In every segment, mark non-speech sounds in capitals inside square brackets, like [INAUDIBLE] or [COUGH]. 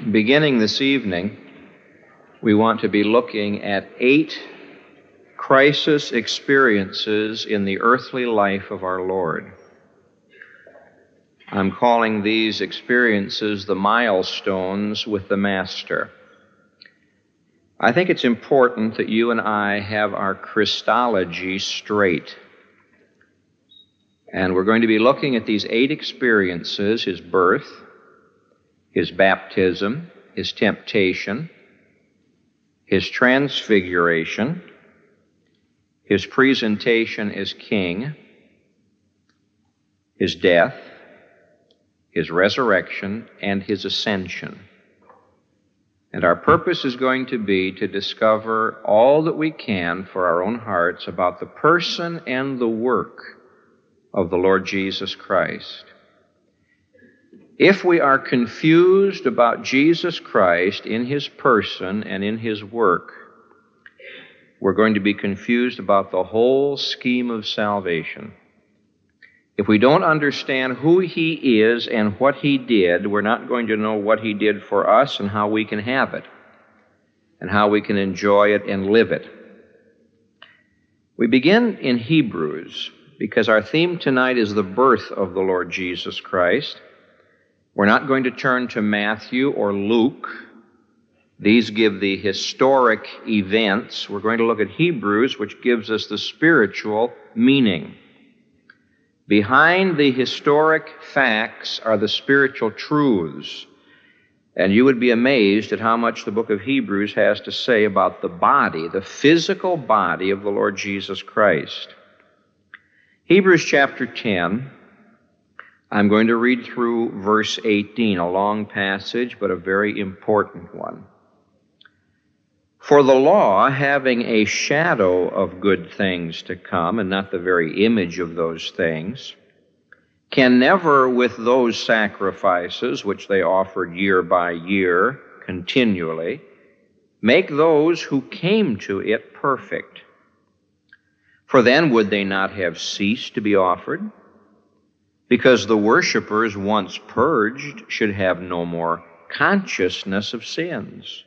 Beginning this evening, we want to be looking at eight crisis experiences in the earthly life of our Lord. I'm calling these experiences the milestones with the Master. I think it's important that you and I have our Christology straight. And we're going to be looking at these eight experiences his birth, his baptism, his temptation, his transfiguration, his presentation as king, his death, his resurrection, and his ascension. And our purpose is going to be to discover all that we can for our own hearts about the person and the work of the Lord Jesus Christ. If we are confused about Jesus Christ in his person and in his work, we're going to be confused about the whole scheme of salvation. If we don't understand who He is and what He did, we're not going to know what He did for us and how we can have it, and how we can enjoy it and live it. We begin in Hebrews because our theme tonight is the birth of the Lord Jesus Christ. We're not going to turn to Matthew or Luke. These give the historic events. We're going to look at Hebrews, which gives us the spiritual meaning. Behind the historic facts are the spiritual truths. And you would be amazed at how much the book of Hebrews has to say about the body, the physical body of the Lord Jesus Christ. Hebrews chapter 10, I'm going to read through verse 18, a long passage, but a very important one. For the law, having a shadow of good things to come, and not the very image of those things, can never, with those sacrifices which they offered year by year, continually, make those who came to it perfect. For then would they not have ceased to be offered? Because the worshippers, once purged, should have no more consciousness of sins.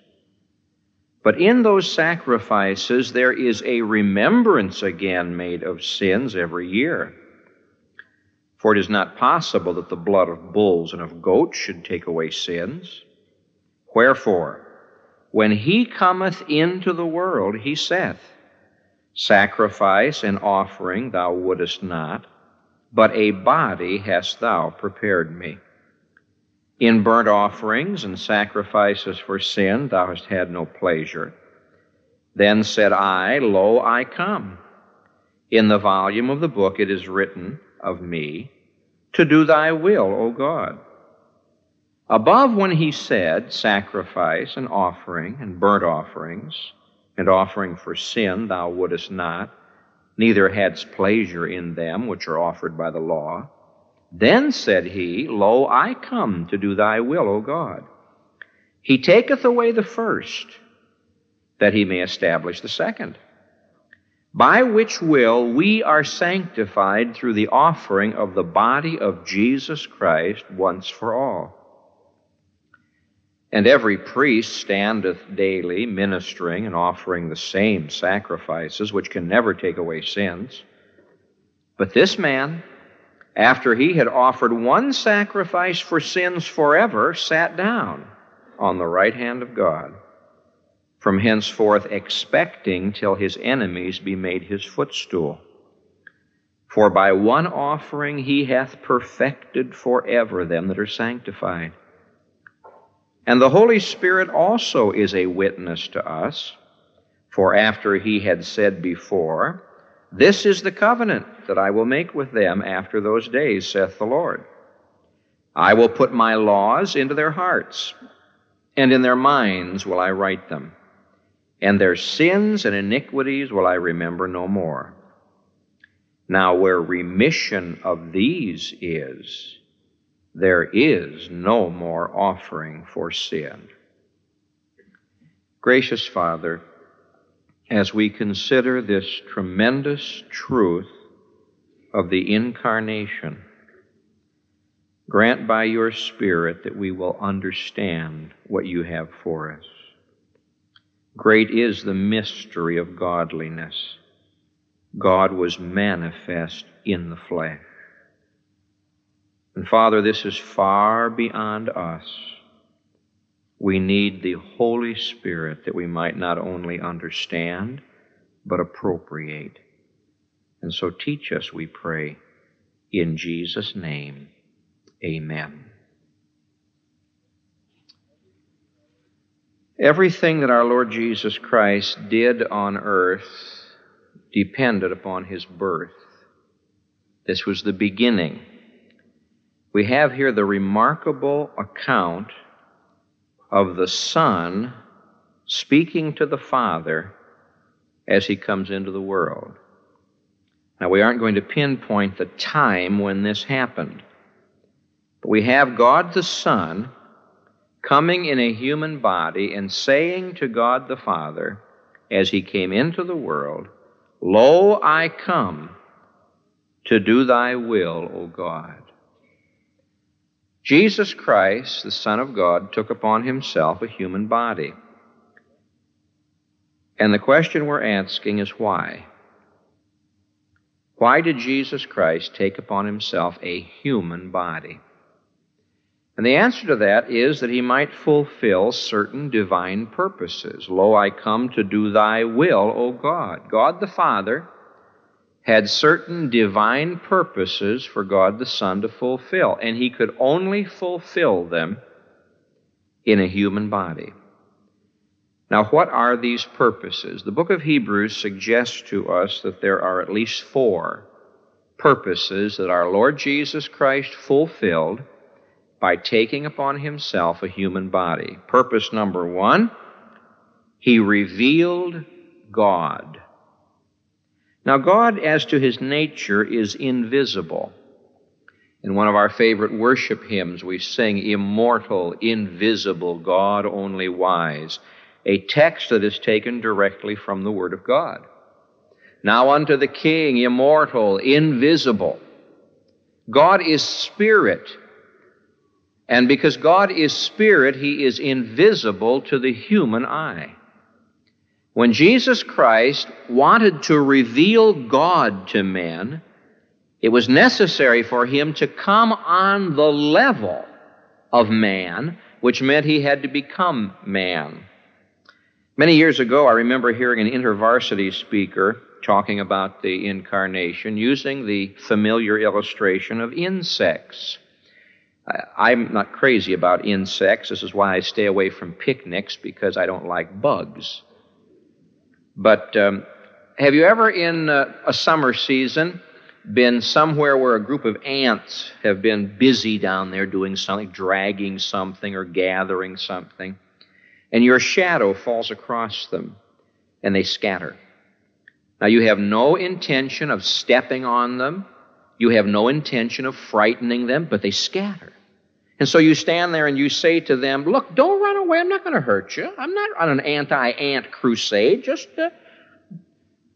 But in those sacrifices, there is a remembrance again made of sins every year. For it is not possible that the blood of bulls and of goats should take away sins. Wherefore, when he cometh into the world, he saith, Sacrifice and offering thou wouldest not, but a body hast thou prepared me. In burnt offerings and sacrifices for sin thou hast had no pleasure. Then said I, Lo, I come. In the volume of the book it is written of me, To do thy will, O God. Above when he said, Sacrifice and offering and burnt offerings and offering for sin thou wouldest not, neither hadst pleasure in them which are offered by the law. Then said he, Lo, I come to do thy will, O God. He taketh away the first, that he may establish the second. By which will we are sanctified through the offering of the body of Jesus Christ once for all. And every priest standeth daily ministering and offering the same sacrifices, which can never take away sins. But this man, after he had offered one sacrifice for sins forever, sat down on the right hand of God, from henceforth expecting till his enemies be made his footstool. For by one offering he hath perfected forever them that are sanctified. And the Holy Spirit also is a witness to us, for after he had said before, this is the covenant that I will make with them after those days, saith the Lord. I will put my laws into their hearts, and in their minds will I write them. And their sins and iniquities will I remember no more. Now, where remission of these is, there is no more offering for sin. Gracious Father, as we consider this tremendous truth of the incarnation. Grant by your Spirit that we will understand what you have for us. Great is the mystery of godliness. God was manifest in the flesh. And Father, this is far beyond us. We need the Holy Spirit that we might not only understand, but appropriate. And so teach us, we pray, in Jesus' name. Amen. Everything that our Lord Jesus Christ did on earth depended upon his birth. This was the beginning. We have here the remarkable account of the Son speaking to the Father as he comes into the world. Now, we aren't going to pinpoint the time when this happened. But we have God the Son coming in a human body and saying to God the Father, as he came into the world, Lo, I come to do thy will, O God. Jesus Christ, the Son of God, took upon himself a human body. And the question we're asking is why? Why did Jesus Christ take upon himself a human body? And the answer to that is that he might fulfill certain divine purposes. Lo, I come to do thy will, O God. God the Father had certain divine purposes for God the Son to fulfill, and he could only fulfill them in a human body. Now, what are these purposes? The book of Hebrews suggests to us that there are at least four purposes that our Lord Jesus Christ fulfilled by taking upon himself a human body. Purpose number one, he revealed God. Now, God, as to his nature, is invisible. In one of our favorite worship hymns, we sing, Immortal, invisible, God only wise, a text that is taken directly from the Word of God. Now unto the King, immortal, invisible. God is spirit. And because God is spirit, he is invisible to the human eye. When Jesus Christ wanted to reveal God to men, it was necessary for him to come on the level of man, which meant he had to become man. Many years ago, I remember hearing an intervarsity speaker talking about the incarnation using the familiar illustration of insects. I'm not crazy about insects. This is why I stay away from picnics because I don't like bugs. But um, have you ever, in uh, a summer season, been somewhere where a group of ants have been busy down there doing something, dragging something or gathering something, and your shadow falls across them and they scatter? Now, you have no intention of stepping on them. You have no intention of frightening them, but they scatter. And so you stand there and you say to them, Look, don't run away. I'm not going to hurt you. I'm not on an anti ant crusade. Just, uh...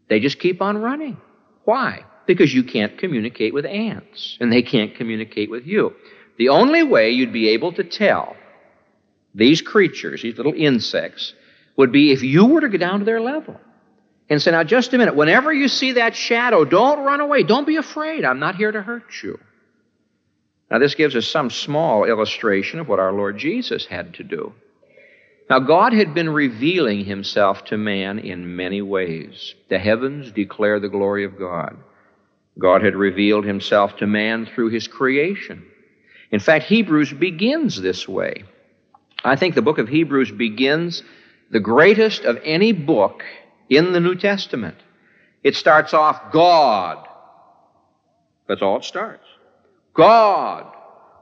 they just keep on running. Why? Because you can't communicate with ants, and they can't communicate with you. The only way you'd be able to tell these creatures, these little insects, would be if you were to get down to their level and say, Now, just a minute, whenever you see that shadow, don't run away. Don't be afraid. I'm not here to hurt you. Now, this gives us some small illustration of what our Lord Jesus had to do. Now, God had been revealing himself to man in many ways. The heavens declare the glory of God. God had revealed himself to man through his creation. In fact, Hebrews begins this way. I think the book of Hebrews begins the greatest of any book in the New Testament. It starts off God. That's all it starts. God,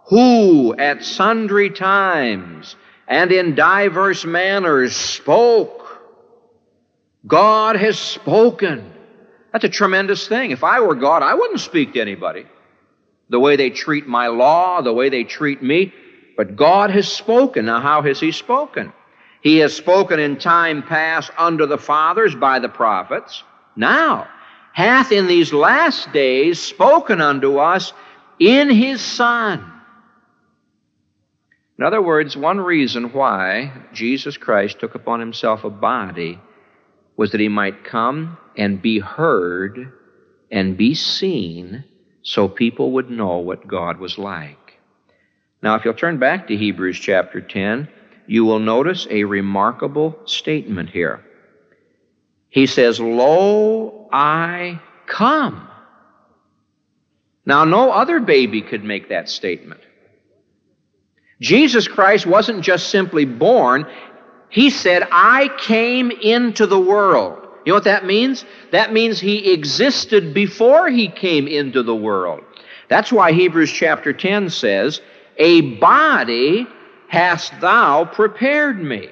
who at sundry times and in diverse manners spoke. God has spoken. That's a tremendous thing. If I were God, I wouldn't speak to anybody. The way they treat my law, the way they treat me. But God has spoken. Now, how has He spoken? He has spoken in time past unto the fathers by the prophets. Now, hath in these last days spoken unto us in his Son. In other words, one reason why Jesus Christ took upon himself a body was that he might come and be heard and be seen so people would know what God was like. Now, if you'll turn back to Hebrews chapter 10, you will notice a remarkable statement here. He says, Lo, I come. Now, no other baby could make that statement. Jesus Christ wasn't just simply born, He said, I came into the world. You know what that means? That means He existed before He came into the world. That's why Hebrews chapter 10 says, A body hast thou prepared me.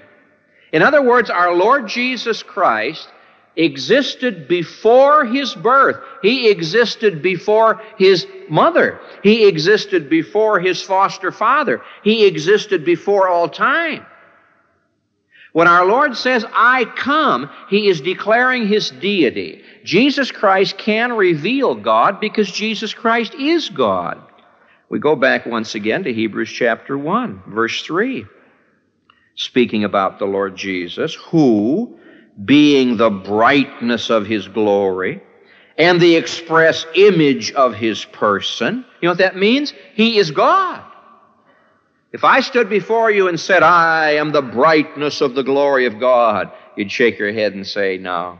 In other words, our Lord Jesus Christ existed before his birth. He existed before his mother. He existed before his foster father. He existed before all time. When our Lord says, I come, he is declaring his deity. Jesus Christ can reveal God because Jesus Christ is God. We go back once again to Hebrews chapter 1, verse 3, speaking about the Lord Jesus, who, being the brightness of his glory and the express image of his person. You know what that means? He is God. If I stood before you and said, I am the brightness of the glory of God, you'd shake your head and say, No.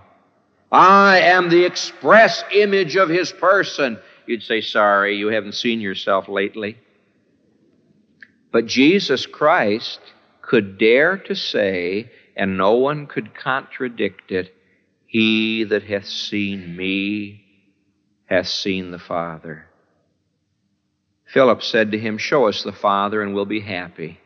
I am the express image of his person. You'd say, Sorry, you haven't seen yourself lately. But Jesus Christ could dare to say, and no one could contradict it. He that hath seen me hath seen the Father. Philip said to him, Show us the Father, and we'll be happy.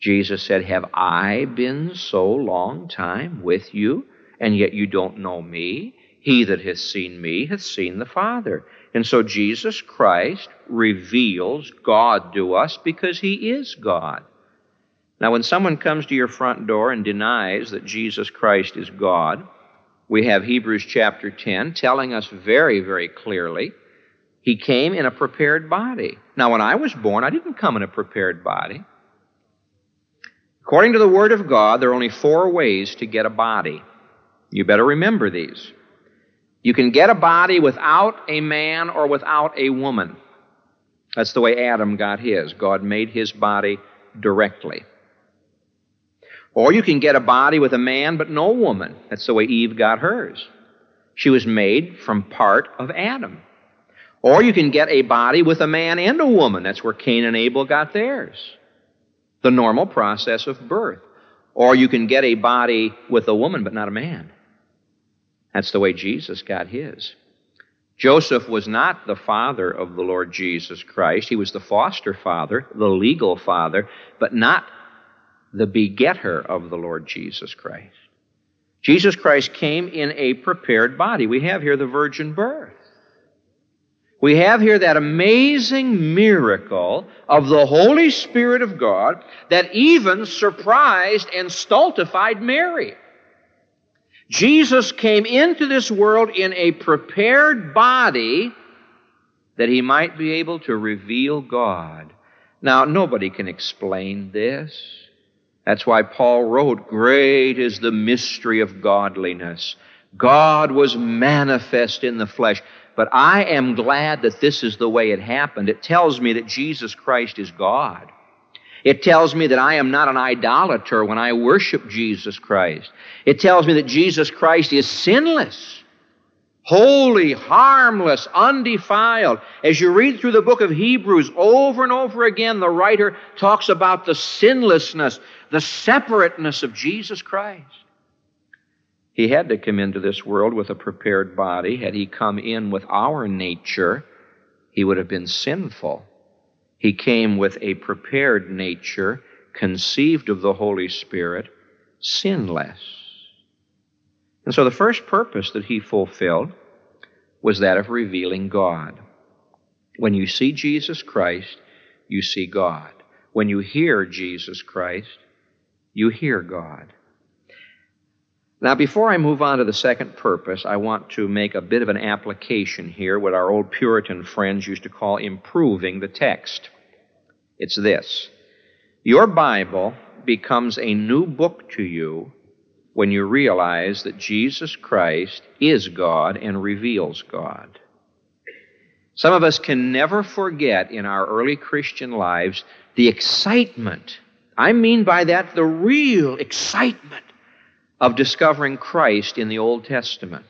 Jesus said, Have I been so long time with you, and yet you don't know me? He that hath seen me hath seen the Father. And so Jesus Christ reveals God to us because he is God. Now, when someone comes to your front door and denies that Jesus Christ is God, we have Hebrews chapter 10 telling us very, very clearly he came in a prepared body. Now, when I was born, I didn't come in a prepared body. According to the Word of God, there are only four ways to get a body. You better remember these. You can get a body without a man or without a woman. That's the way Adam got his. God made his body directly. Or you can get a body with a man but no woman. That's the way Eve got hers. She was made from part of Adam. Or you can get a body with a man and a woman. That's where Cain and Abel got theirs. The normal process of birth. Or you can get a body with a woman but not a man. That's the way Jesus got his. Joseph was not the father of the Lord Jesus Christ. He was the foster father, the legal father, but not the begetter of the Lord Jesus Christ. Jesus Christ came in a prepared body. We have here the virgin birth. We have here that amazing miracle of the Holy Spirit of God that even surprised and stultified Mary. Jesus came into this world in a prepared body that he might be able to reveal God. Now, nobody can explain this. That's why Paul wrote, Great is the mystery of godliness. God was manifest in the flesh. But I am glad that this is the way it happened. It tells me that Jesus Christ is God. It tells me that I am not an idolater when I worship Jesus Christ. It tells me that Jesus Christ is sinless, holy, harmless, undefiled. As you read through the book of Hebrews over and over again, the writer talks about the sinlessness, the separateness of Jesus Christ. He had to come into this world with a prepared body. Had he come in with our nature, he would have been sinful. He came with a prepared nature, conceived of the Holy Spirit, sinless. And so the first purpose that he fulfilled was that of revealing God. When you see Jesus Christ, you see God. When you hear Jesus Christ, you hear God. Now, before I move on to the second purpose, I want to make a bit of an application here, what our old Puritan friends used to call improving the text. It's this Your Bible becomes a new book to you when you realize that Jesus Christ is God and reveals God. Some of us can never forget in our early Christian lives the excitement. I mean by that the real excitement of discovering Christ in the Old Testament.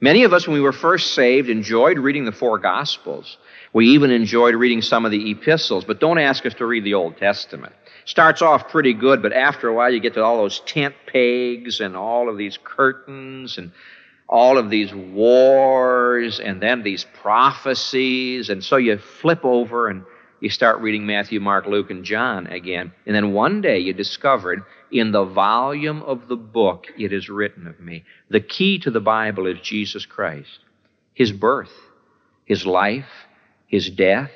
Many of us, when we were first saved, enjoyed reading the four Gospels. We even enjoyed reading some of the epistles, but don't ask us to read the Old Testament. Starts off pretty good, but after a while you get to all those tent pegs and all of these curtains and all of these wars and then these prophecies, and so you flip over and you start reading Matthew, Mark, Luke, and John again. And then one day you discovered in the volume of the book it is written of me. The key to the Bible is Jesus Christ, His birth, His life, His death,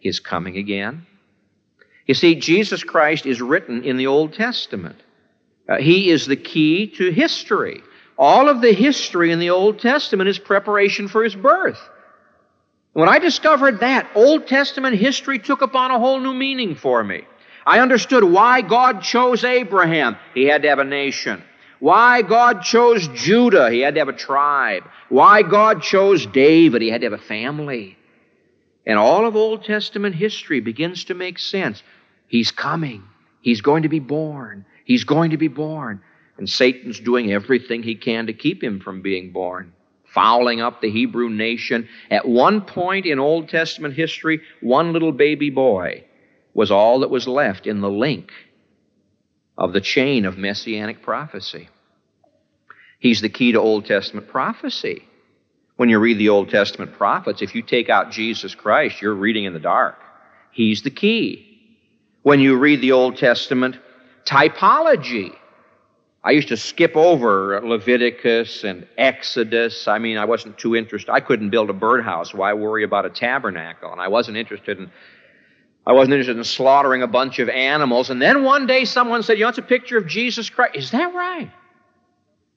His coming again. You see, Jesus Christ is written in the Old Testament. Uh, he is the key to history. All of the history in the Old Testament is preparation for His birth. When I discovered that, Old Testament history took upon a whole new meaning for me. I understood why God chose Abraham. He had to have a nation. Why God chose Judah. He had to have a tribe. Why God chose David. He had to have a family. And all of Old Testament history begins to make sense. He's coming. He's going to be born. He's going to be born. And Satan's doing everything he can to keep him from being born fouling up the Hebrew nation. At one point in Old Testament history, one little baby boy was all that was left in the link of the chain of messianic prophecy. He's the key to Old Testament prophecy. When you read the Old Testament prophets, if you take out Jesus Christ, you're reading in the dark. He's the key. When you read the Old Testament typology, I used to skip over Leviticus and Exodus. I mean, I wasn't too interested. I couldn't build a birdhouse. Why worry about a tabernacle? And I wasn't interested in I wasn't interested in slaughtering a bunch of animals. And then one day someone said, You know, it's a picture of Jesus Christ. Is that right?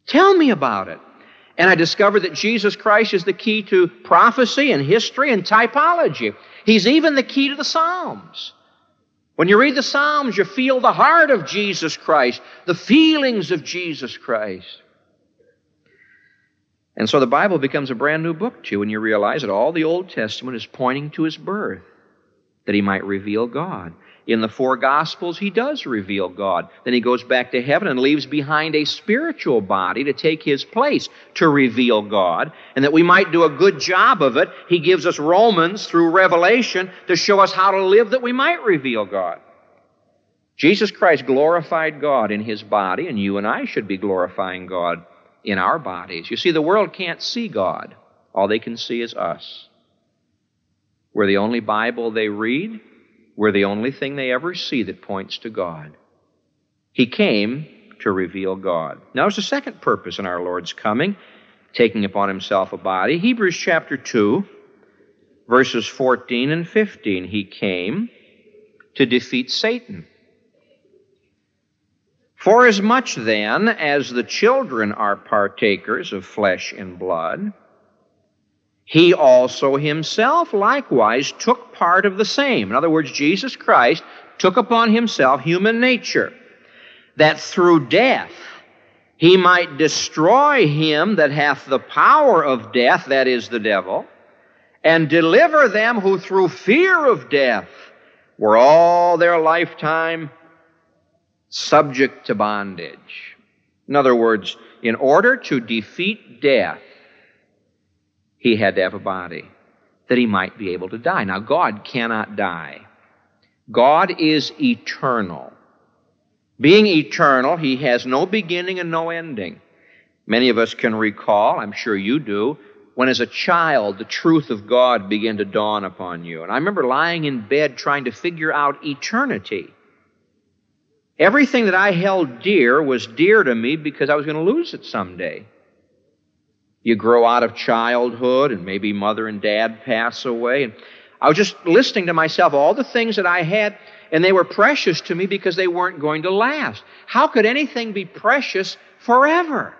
Tell me about it. And I discovered that Jesus Christ is the key to prophecy and history and typology. He's even the key to the Psalms. When you read the Psalms, you feel the heart of Jesus Christ, the feelings of Jesus Christ. And so the Bible becomes a brand new book to you when you realize that all the Old Testament is pointing to his birth, that he might reveal God. In the four Gospels, he does reveal God. Then he goes back to heaven and leaves behind a spiritual body to take his place to reveal God. And that we might do a good job of it, he gives us Romans through Revelation to show us how to live that we might reveal God. Jesus Christ glorified God in his body, and you and I should be glorifying God in our bodies. You see, the world can't see God, all they can see is us. We're the only Bible they read. We're the only thing they ever see that points to God. He came to reveal God. Now, there's a second purpose in our Lord's coming, taking upon himself a body. Hebrews chapter 2, verses 14 and 15. He came to defeat Satan. Forasmuch then as the children are partakers of flesh and blood, he also himself likewise took part of the same. In other words, Jesus Christ took upon himself human nature, that through death he might destroy him that hath the power of death, that is the devil, and deliver them who through fear of death were all their lifetime subject to bondage. In other words, in order to defeat death, he had to have a body that he might be able to die. Now, God cannot die. God is eternal. Being eternal, he has no beginning and no ending. Many of us can recall, I'm sure you do, when as a child the truth of God began to dawn upon you. And I remember lying in bed trying to figure out eternity. Everything that I held dear was dear to me because I was going to lose it someday. You grow out of childhood, and maybe mother and dad pass away. And I was just listening to myself, all the things that I had, and they were precious to me because they weren't going to last. How could anything be precious forever?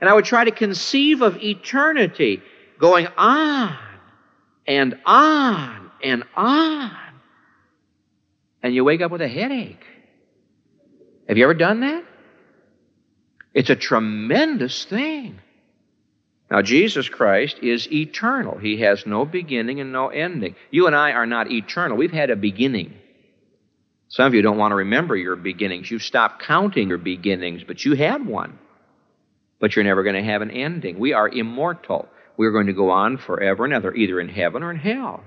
And I would try to conceive of eternity going on and on and on. and you wake up with a headache. Have you ever done that? It's a tremendous thing. Now, Jesus Christ is eternal. He has no beginning and no ending. You and I are not eternal. We've had a beginning. Some of you don't want to remember your beginnings. You've stopped counting your beginnings, but you had one. But you're never going to have an ending. We are immortal. We're going to go on forever and ever, either in heaven or in hell.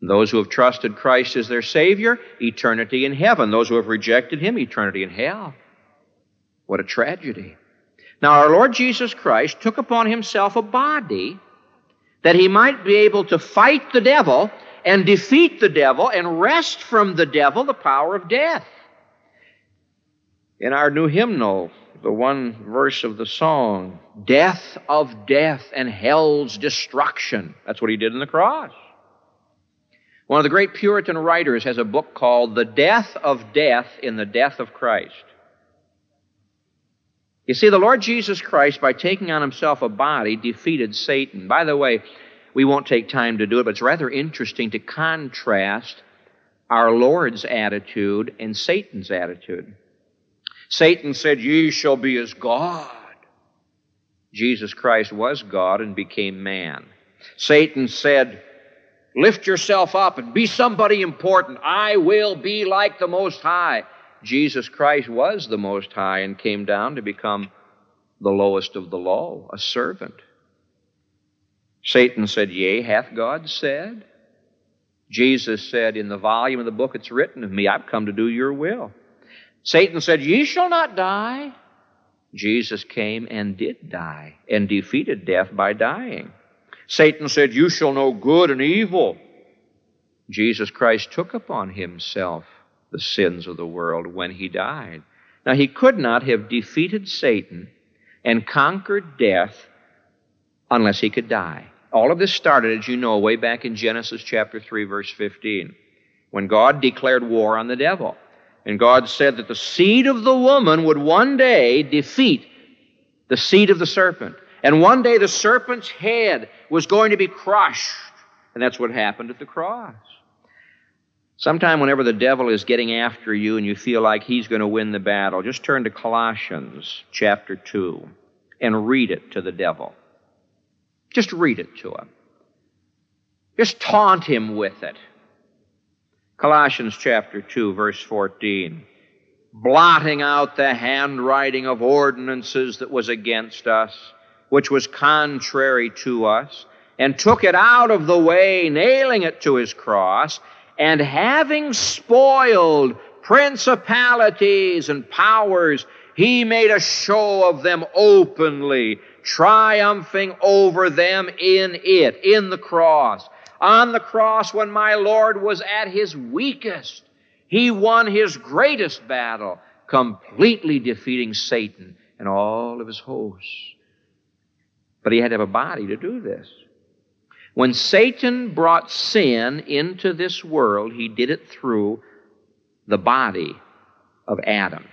Those who have trusted Christ as their Savior, eternity in heaven. Those who have rejected Him, eternity in hell. What a tragedy. Now, our Lord Jesus Christ took upon Himself a body that He might be able to fight the devil and defeat the devil and wrest from the devil the power of death. In our new hymnal, the one verse of the song, death of death and hell's destruction. That's what he did in the cross. One of the great Puritan writers has a book called The Death of Death in the Death of Christ. You see, the Lord Jesus Christ, by taking on himself a body, defeated Satan. By the way, we won't take time to do it, but it's rather interesting to contrast our Lord's attitude and Satan's attitude. Satan said, Ye shall be as God. Jesus Christ was God and became man. Satan said, Lift yourself up and be somebody important. I will be like the Most High. Jesus Christ was the Most High and came down to become the lowest of the low, a servant. Satan said, Yea, hath God said? Jesus said, In the volume of the book it's written of me, I've come to do your will. Satan said, Ye shall not die. Jesus came and did die and defeated death by dying. Satan said, You shall know good and evil. Jesus Christ took upon himself the sins of the world when he died. Now, he could not have defeated Satan and conquered death unless he could die. All of this started, as you know, way back in Genesis chapter 3, verse 15, when God declared war on the devil. And God said that the seed of the woman would one day defeat the seed of the serpent. And one day the serpent's head was going to be crushed. And that's what happened at the cross. Sometime, whenever the devil is getting after you and you feel like he's going to win the battle, just turn to Colossians chapter 2 and read it to the devil. Just read it to him. Just taunt him with it. Colossians chapter 2, verse 14. Blotting out the handwriting of ordinances that was against us, which was contrary to us, and took it out of the way, nailing it to his cross, and having spoiled principalities and powers, he made a show of them openly, triumphing over them in it, in the cross. On the cross, when my Lord was at his weakest, he won his greatest battle, completely defeating Satan and all of his hosts. But he had to have a body to do this. When Satan brought sin into this world, he did it through the body of Adam.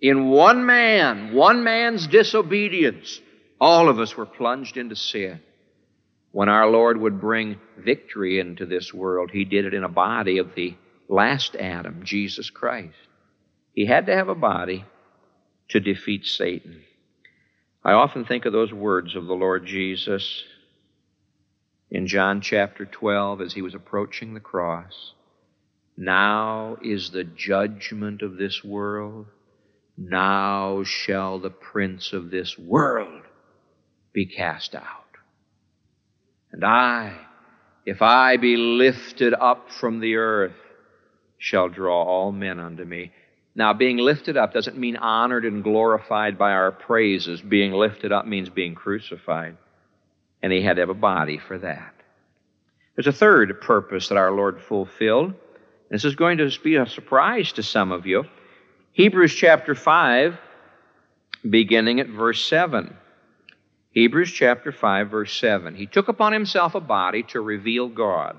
In one man, one man's disobedience, all of us were plunged into sin. When our Lord would bring victory into this world, He did it in a body of the last Adam, Jesus Christ. He had to have a body to defeat Satan. I often think of those words of the Lord Jesus in John chapter 12 as he was approaching the cross. Now is the judgment of this world. Now shall the prince of this world be cast out. And I, if I be lifted up from the earth, shall draw all men unto me. Now, being lifted up doesn't mean honored and glorified by our praises. Being lifted up means being crucified. And he had to have a body for that. There's a third purpose that our Lord fulfilled. This is going to be a surprise to some of you. Hebrews chapter 5, beginning at verse 7. Hebrews chapter 5, verse 7. He took upon himself a body to reveal God.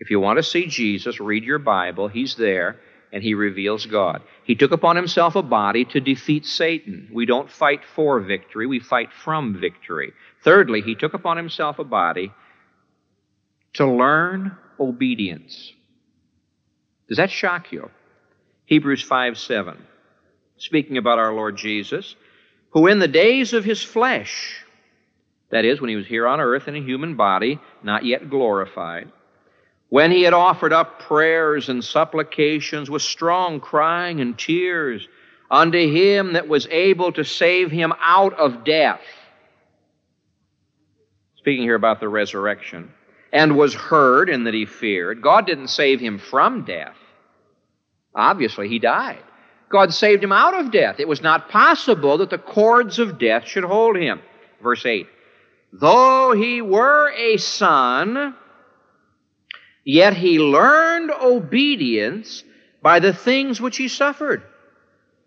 If you want to see Jesus, read your Bible. He's there, and he reveals God. He took upon himself a body to defeat Satan. We don't fight for victory, we fight from victory. Thirdly, he took upon himself a body to learn obedience. Does that shock you? Hebrews 5 7. Speaking about our Lord Jesus, who in the days of his flesh, that is, when he was here on earth in a human body, not yet glorified, when he had offered up prayers and supplications with strong crying and tears unto him that was able to save him out of death. Speaking here about the resurrection, and was heard in that he feared. God didn't save him from death. Obviously, he died. God saved him out of death. It was not possible that the cords of death should hold him. Verse 8 Though he were a son, yet he learned obedience by the things which he suffered.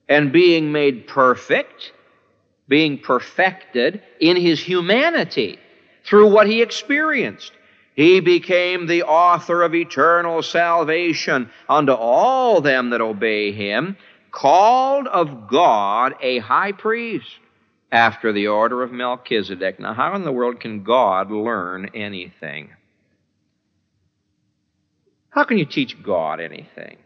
And being made perfect, being perfected in his humanity through what he experienced, he became the author of eternal salvation unto all them that obey him, called of God a high priest after the order of Melchizedek. Now, how in the world can God learn anything? How can you teach God anything?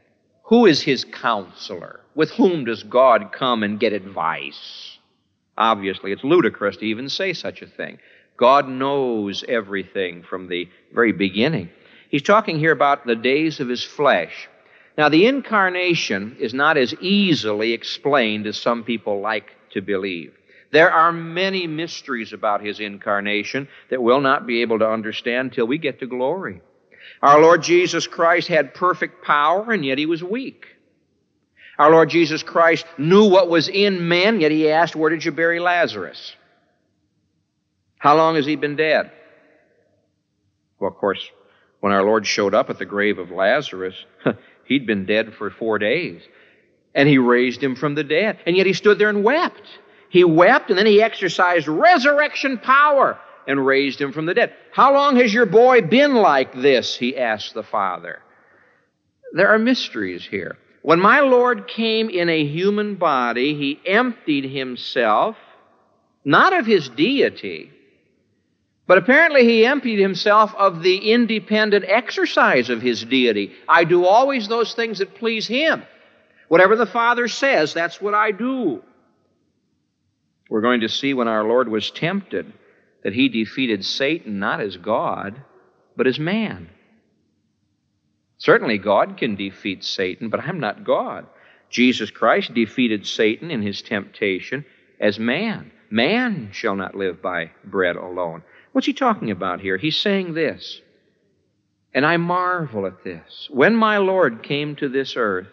Who is his counselor? With whom does God come and get advice? Obviously, it's ludicrous to even say such a thing. God knows everything from the very beginning. He's talking here about the days of his flesh. Now, the incarnation is not as easily explained as some people like to believe. There are many mysteries about his incarnation that we'll not be able to understand till we get to glory. Our Lord Jesus Christ had perfect power, and yet he was weak. Our Lord Jesus Christ knew what was in men, yet he asked, Where did you bury Lazarus? How long has he been dead? Well, of course, when our Lord showed up at the grave of Lazarus, [LAUGHS] he'd been dead for four days. And he raised him from the dead. And yet he stood there and wept. He wept and then he exercised resurrection power and raised him from the dead. How long has your boy been like this? He asked the father. There are mysteries here. When my Lord came in a human body, he emptied himself, not of his deity, but apparently he emptied himself of the independent exercise of his deity. I do always those things that please him. Whatever the Father says, that's what I do. We're going to see when our Lord was tempted that he defeated Satan not as God, but as man. Certainly, God can defeat Satan, but I'm not God. Jesus Christ defeated Satan in his temptation as man. Man shall not live by bread alone. What's he talking about here? He's saying this, and I marvel at this. When my Lord came to this earth,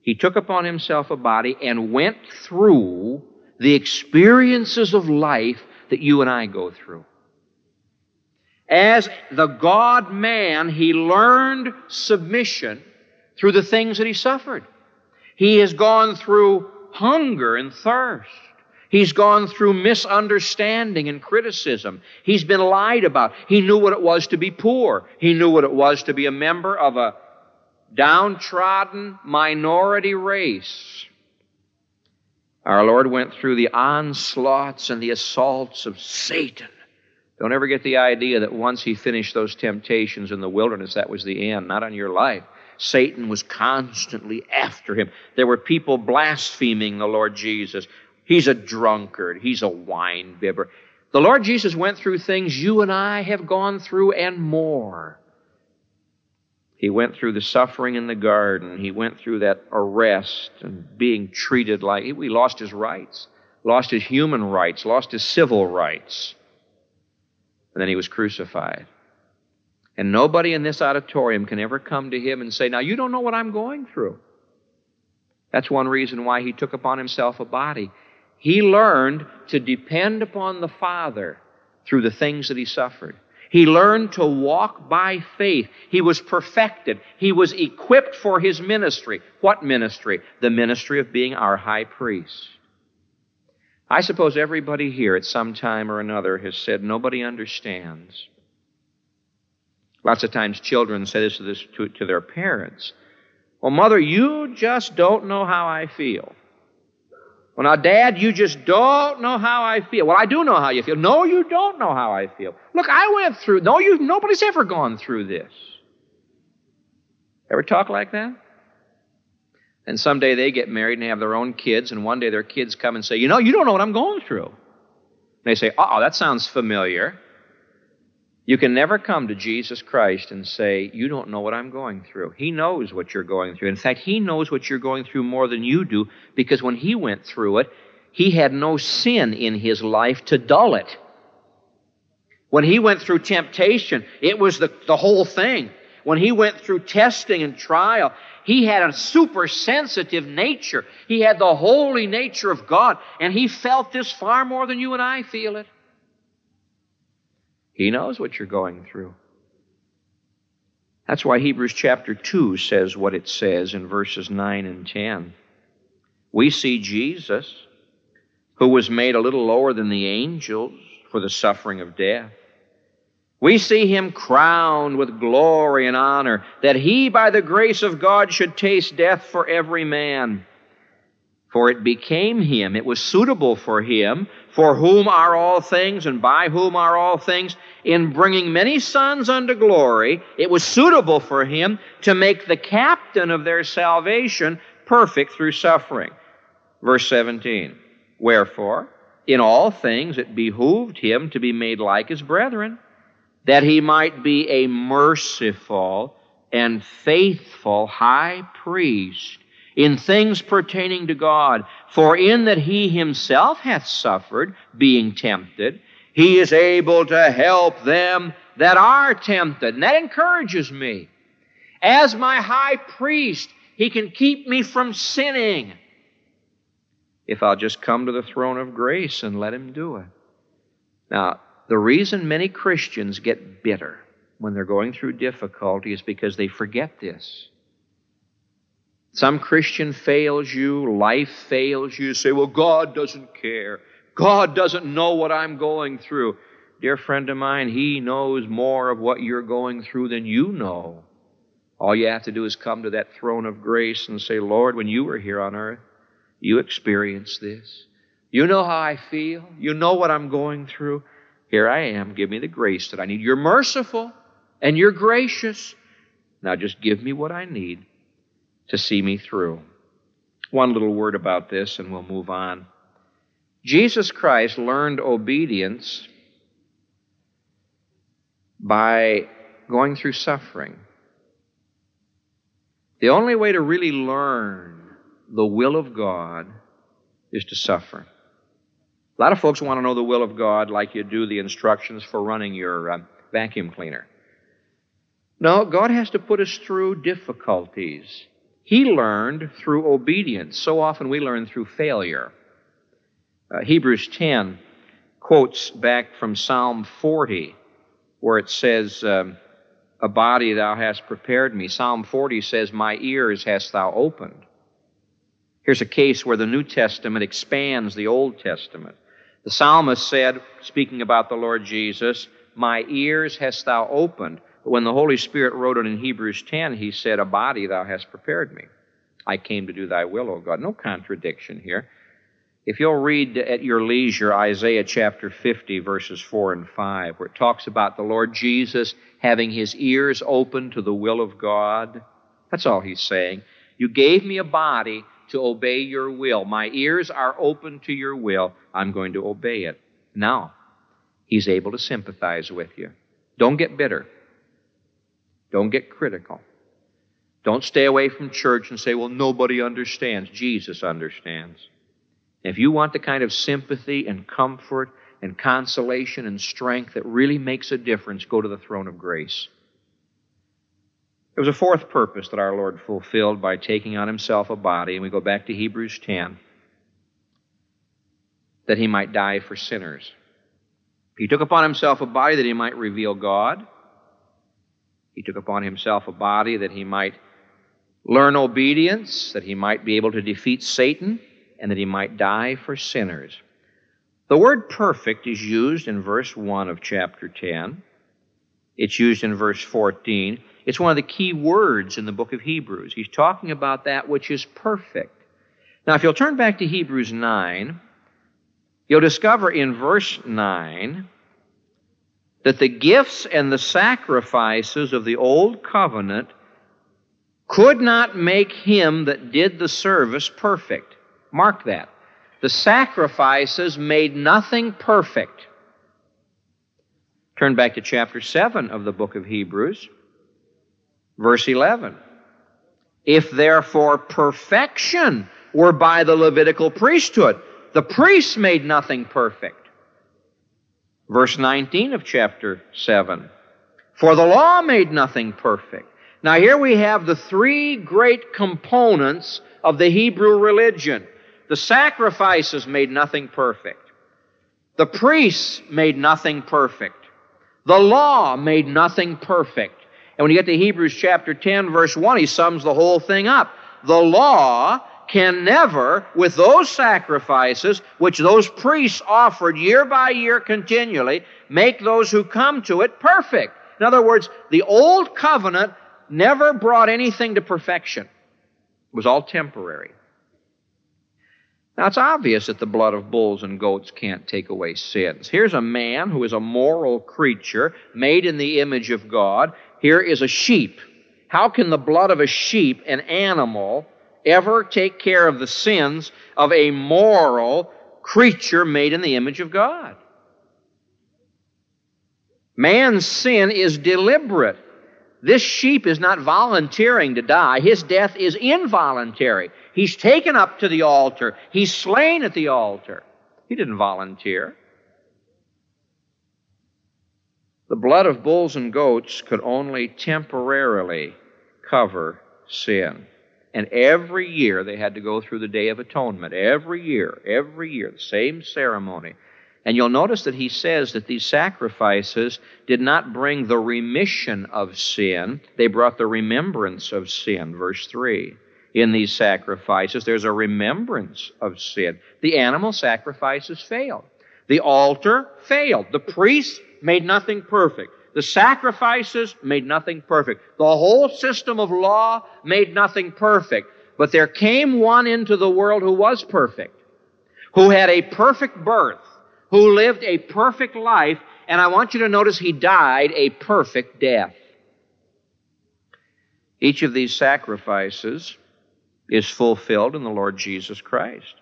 he took upon himself a body and went through the experiences of life that you and I go through. As the God man, he learned submission through the things that he suffered. He has gone through hunger and thirst. He's gone through misunderstanding and criticism. He's been lied about. He knew what it was to be poor. He knew what it was to be a member of a downtrodden minority race. Our Lord went through the onslaughts and the assaults of Satan. Don't ever get the idea that once he finished those temptations in the wilderness, that was the end, not on your life. Satan was constantly after him. There were people blaspheming the Lord Jesus. He's a drunkard. He's a wine bibber. The Lord Jesus went through things you and I have gone through and more. He went through the suffering in the garden. He went through that arrest and being treated like he lost his rights, lost his human rights, lost his civil rights. And then he was crucified. And nobody in this auditorium can ever come to him and say, Now, you don't know what I'm going through. That's one reason why he took upon himself a body. He learned to depend upon the Father through the things that he suffered. He learned to walk by faith. He was perfected. He was equipped for his ministry. What ministry? The ministry of being our high priest. I suppose everybody here at some time or another has said, Nobody understands. Lots of times children say this to, this to, to their parents. Well, mother, you just don't know how I feel. Well, now, Dad, you just don't know how I feel. Well, I do know how you feel. No, you don't know how I feel. Look, I went through. No, you. Nobody's ever gone through this. Ever talk like that? And someday they get married and have their own kids, and one day their kids come and say, You know, you don't know what I'm going through. And they say, Oh, that sounds familiar. You can never come to Jesus Christ and say, You don't know what I'm going through. He knows what you're going through. In fact, He knows what you're going through more than you do because when He went through it, He had no sin in His life to dull it. When He went through temptation, it was the, the whole thing. When He went through testing and trial, he had a super sensitive nature. He had the holy nature of God, and he felt this far more than you and I feel it. He knows what you're going through. That's why Hebrews chapter 2 says what it says in verses 9 and 10. We see Jesus, who was made a little lower than the angels for the suffering of death we see him crowned with glory and honor, that he, by the grace of God, should taste death for every man. For it became him, it was suitable for him, for whom are all things, and by whom are all things, in bringing many sons unto glory, it was suitable for him to make the captain of their salvation perfect through suffering. Verse 17 Wherefore, in all things it behooved him to be made like his brethren that he might be a merciful and faithful high priest in things pertaining to God. For in that he himself hath suffered, being tempted, he is able to help them that are tempted. And that encourages me. As my high priest, he can keep me from sinning if I'll just come to the throne of grace and let him do it. Now, the reason many Christians get bitter when they're going through difficulty is because they forget this. Some Christian fails you, life fails you, you say, Well, God doesn't care. God doesn't know what I'm going through. Dear friend of mine, He knows more of what you're going through than you know. All you have to do is come to that throne of grace and say, Lord, when you were here on earth, you experienced this. You know how I feel. You know what I'm going through. Here I am. Give me the grace that I need. You're merciful and you're gracious. Now just give me what I need to see me through. One little word about this and we'll move on. Jesus Christ learned obedience by going through suffering. The only way to really learn the will of God is to suffer. A lot of folks want to know the will of God like you do the instructions for running your uh, vacuum cleaner. No, God has to put us through difficulties. He learned through obedience. So often we learn through failure. Uh, Hebrews 10 quotes back from Psalm 40, where it says, um, A body thou hast prepared me. Psalm 40 says, My ears hast thou opened. Here's a case where the New Testament expands the Old Testament. The psalmist said, speaking about the Lord Jesus, My ears hast thou opened. When the Holy Spirit wrote it in Hebrews 10, he said, A body thou hast prepared me. I came to do thy will, O God. No contradiction here. If you'll read at your leisure Isaiah chapter 50, verses 4 and 5, where it talks about the Lord Jesus having his ears open to the will of God, that's all he's saying. You gave me a body to obey your will. My ears are open to your will. I'm going to obey it. Now, He's able to sympathize with you. Don't get bitter. Don't get critical. Don't stay away from church and say, well, nobody understands. Jesus understands. If you want the kind of sympathy and comfort and consolation and strength that really makes a difference, go to the throne of grace. There was a fourth purpose that our Lord fulfilled by taking on himself a body, and we go back to Hebrews 10 that he might die for sinners. He took upon himself a body that he might reveal God. He took upon himself a body that he might learn obedience, that he might be able to defeat Satan, and that he might die for sinners. The word perfect is used in verse 1 of chapter 10. It's used in verse 14. It's one of the key words in the book of Hebrews. He's talking about that which is perfect. Now, if you'll turn back to Hebrews 9, you'll discover in verse 9 that the gifts and the sacrifices of the old covenant could not make him that did the service perfect. Mark that. The sacrifices made nothing perfect. Turn back to chapter 7 of the book of Hebrews, verse 11. If therefore perfection were by the Levitical priesthood, the priests made nothing perfect. Verse 19 of chapter 7. For the law made nothing perfect. Now, here we have the three great components of the Hebrew religion. The sacrifices made nothing perfect. The priests made nothing perfect. The law made nothing perfect. And when you get to Hebrews chapter 10, verse 1, he sums the whole thing up. The law can never, with those sacrifices which those priests offered year by year continually, make those who come to it perfect. In other words, the old covenant never brought anything to perfection. It was all temporary. Now, it's obvious that the blood of bulls and goats can't take away sins. Here's a man who is a moral creature made in the image of God. Here is a sheep. How can the blood of a sheep, an animal, ever take care of the sins of a moral creature made in the image of God? Man's sin is deliberate. This sheep is not volunteering to die. His death is involuntary. He's taken up to the altar. He's slain at the altar. He didn't volunteer. The blood of bulls and goats could only temporarily cover sin. And every year they had to go through the Day of Atonement. Every year, every year, the same ceremony. And you'll notice that he says that these sacrifices did not bring the remission of sin, they brought the remembrance of sin. Verse 3. In these sacrifices, there's a remembrance of sin. The animal sacrifices failed. The altar failed. The priest made nothing perfect. The sacrifices made nothing perfect. The whole system of law made nothing perfect. But there came one into the world who was perfect, who had a perfect birth, who lived a perfect life, and I want you to notice he died a perfect death. Each of these sacrifices is fulfilled in the Lord Jesus Christ.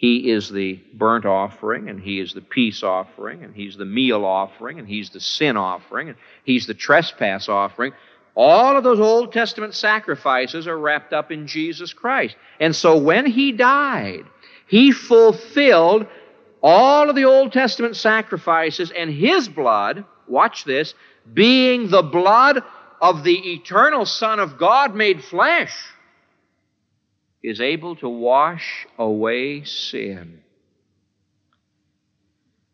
He is the burnt offering, and He is the peace offering, and He's the meal offering, and He's the sin offering, and He's the trespass offering. All of those Old Testament sacrifices are wrapped up in Jesus Christ. And so when He died, He fulfilled all of the Old Testament sacrifices, and his blood, watch this, being the blood of the eternal Son of God made flesh, is able to wash away sin.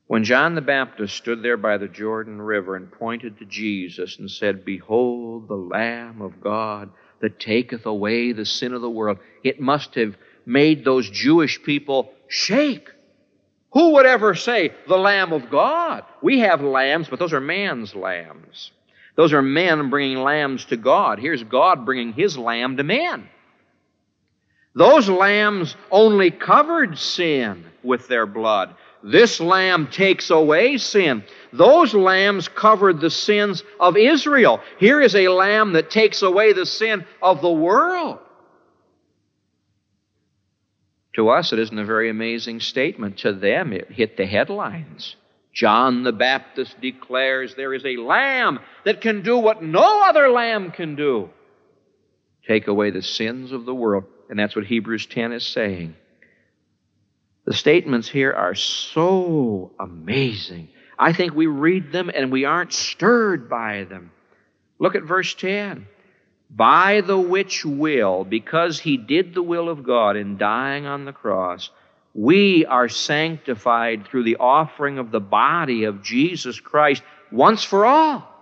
When John the Baptist stood there by the Jordan River and pointed to Jesus and said, Behold the Lamb of God that taketh away the sin of the world, it must have made those Jewish people shake. Who would ever say, the Lamb of God? We have lambs, but those are man's lambs. Those are men bringing lambs to God. Here's God bringing his lamb to men. Those lambs only covered sin with their blood. This lamb takes away sin. Those lambs covered the sins of Israel. Here is a lamb that takes away the sin of the world. To us, it isn't a very amazing statement. To them, it hit the headlines. John the Baptist declares there is a lamb that can do what no other lamb can do take away the sins of the world. And that's what Hebrews 10 is saying. The statements here are so amazing. I think we read them and we aren't stirred by them. Look at verse 10 by the which will, because he did the will of God in dying on the cross, we are sanctified through the offering of the body of Jesus Christ once for all.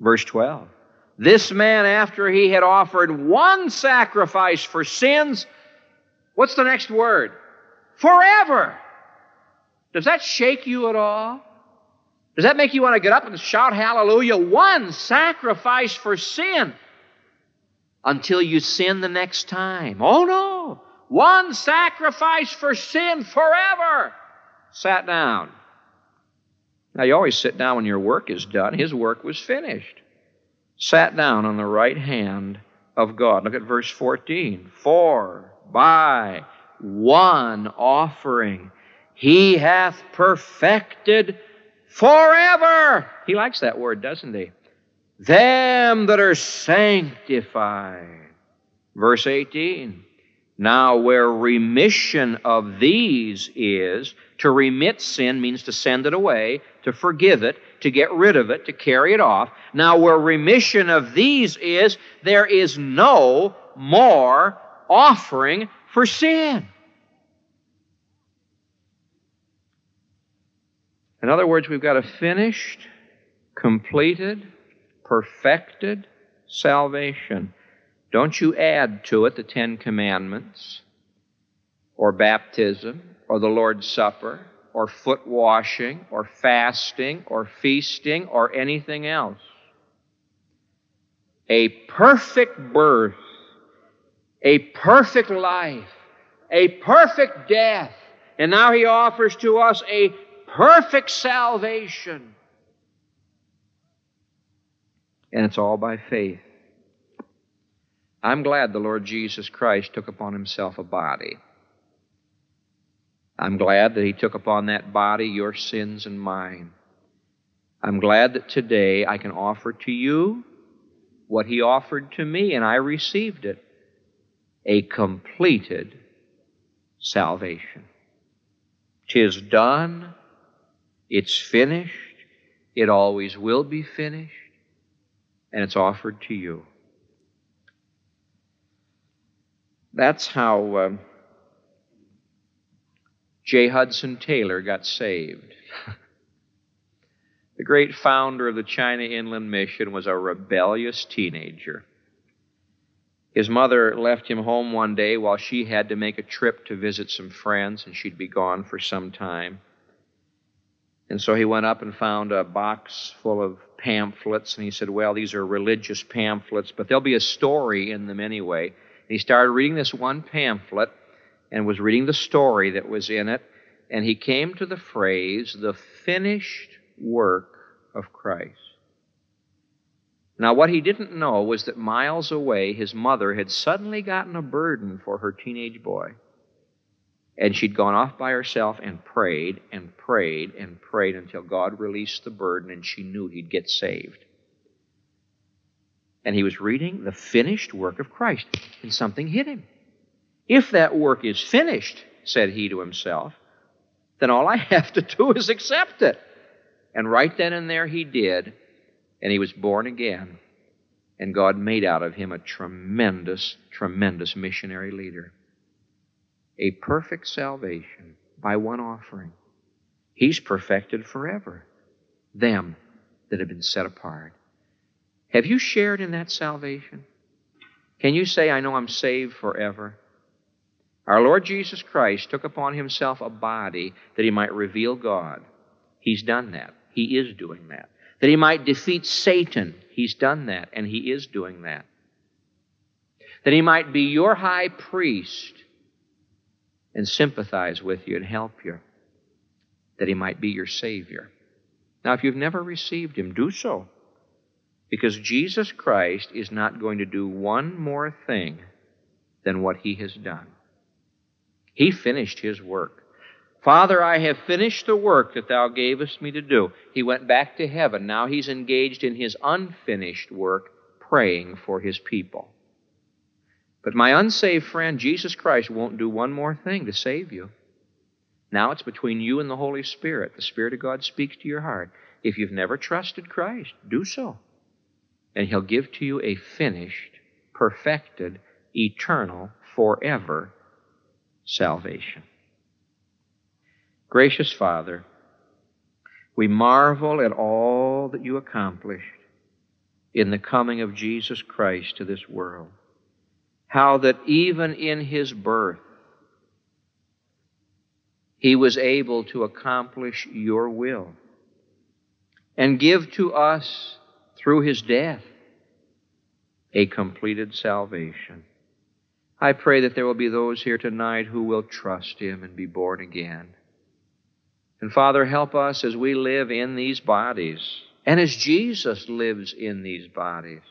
Verse 12. This man, after he had offered one sacrifice for sins, what's the next word? Forever. Does that shake you at all? Does that make you want to get up and shout hallelujah? One sacrifice for sin until you sin the next time. Oh no! One sacrifice for sin forever. Sat down. Now, you always sit down when your work is done. His work was finished. Sat down on the right hand of God. Look at verse 14. For by one offering he hath perfected forever. He likes that word, doesn't he? Them that are sanctified. Verse 18. Now, where remission of these is, to remit sin means to send it away, to forgive it, to get rid of it, to carry it off. Now, where remission of these is, there is no more offering for sin. In other words, we've got a finished, completed, perfected salvation. Don't you add to it the Ten Commandments, or baptism, or the Lord's Supper, or foot washing, or fasting, or feasting, or anything else. A perfect birth, a perfect life, a perfect death, and now He offers to us a perfect salvation. And it's all by faith. I'm glad the Lord Jesus Christ took upon himself a body. I'm glad that he took upon that body your sins and mine. I'm glad that today I can offer to you what he offered to me, and I received it a completed salvation. Tis done, it's finished, it always will be finished, and it's offered to you. That's how um, J. Hudson Taylor got saved. [LAUGHS] the great founder of the China Inland Mission was a rebellious teenager. His mother left him home one day while she had to make a trip to visit some friends, and she'd be gone for some time. And so he went up and found a box full of pamphlets, and he said, Well, these are religious pamphlets, but there'll be a story in them anyway. And He started reading this one pamphlet and was reading the story that was in it, and he came to the phrase, the finished work of Christ. Now, what he didn't know was that miles away, his mother had suddenly gotten a burden for her teenage boy. And she'd gone off by herself and prayed and prayed and prayed until God released the burden and she knew he'd get saved and he was reading the finished work of Christ, and something hit him. If that work is finished, said he to himself, then all I have to do is accept it. And right then and there he did, and he was born again. And God made out of him a tremendous, tremendous missionary leader. A perfect salvation by one offering. He's perfected forever them that have been set apart. Have you shared in that salvation? Can you say, I know I'm saved forever? Our Lord Jesus Christ took upon himself a body that he might reveal God. He's done that. He is doing that. That he might defeat Satan. He's done that, and he is doing that. That he might be your high priest and sympathize with you and help you. That he might be your Savior. Now, if you've never received him, do so. Because Jesus Christ is not going to do one more thing than what he has done. He finished his work. Father, I have finished the work that thou gavest me to do. He went back to heaven. Now he's engaged in his unfinished work, praying for his people. But my unsaved friend, Jesus Christ, won't do one more thing to save you. Now it's between you and the Holy Spirit. The Spirit of God speaks to your heart. If you've never trusted Christ, do so and he'll give to you a finished, perfected, eternal, forever salvation. Gracious Father, we marvel at all that you accomplished in the coming of Jesus Christ to this world. How that even in his birth, he was able to accomplish your will and give to us through his death, a completed salvation. I pray that there will be those here tonight who will trust Him and be born again. And Father, help us as we live in these bodies and as Jesus lives in these bodies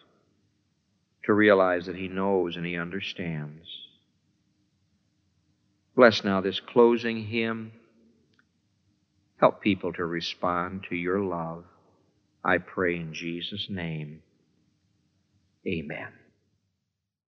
to realize that He knows and He understands. Bless now this closing hymn. Help people to respond to your love. I pray in Jesus' name. Amen.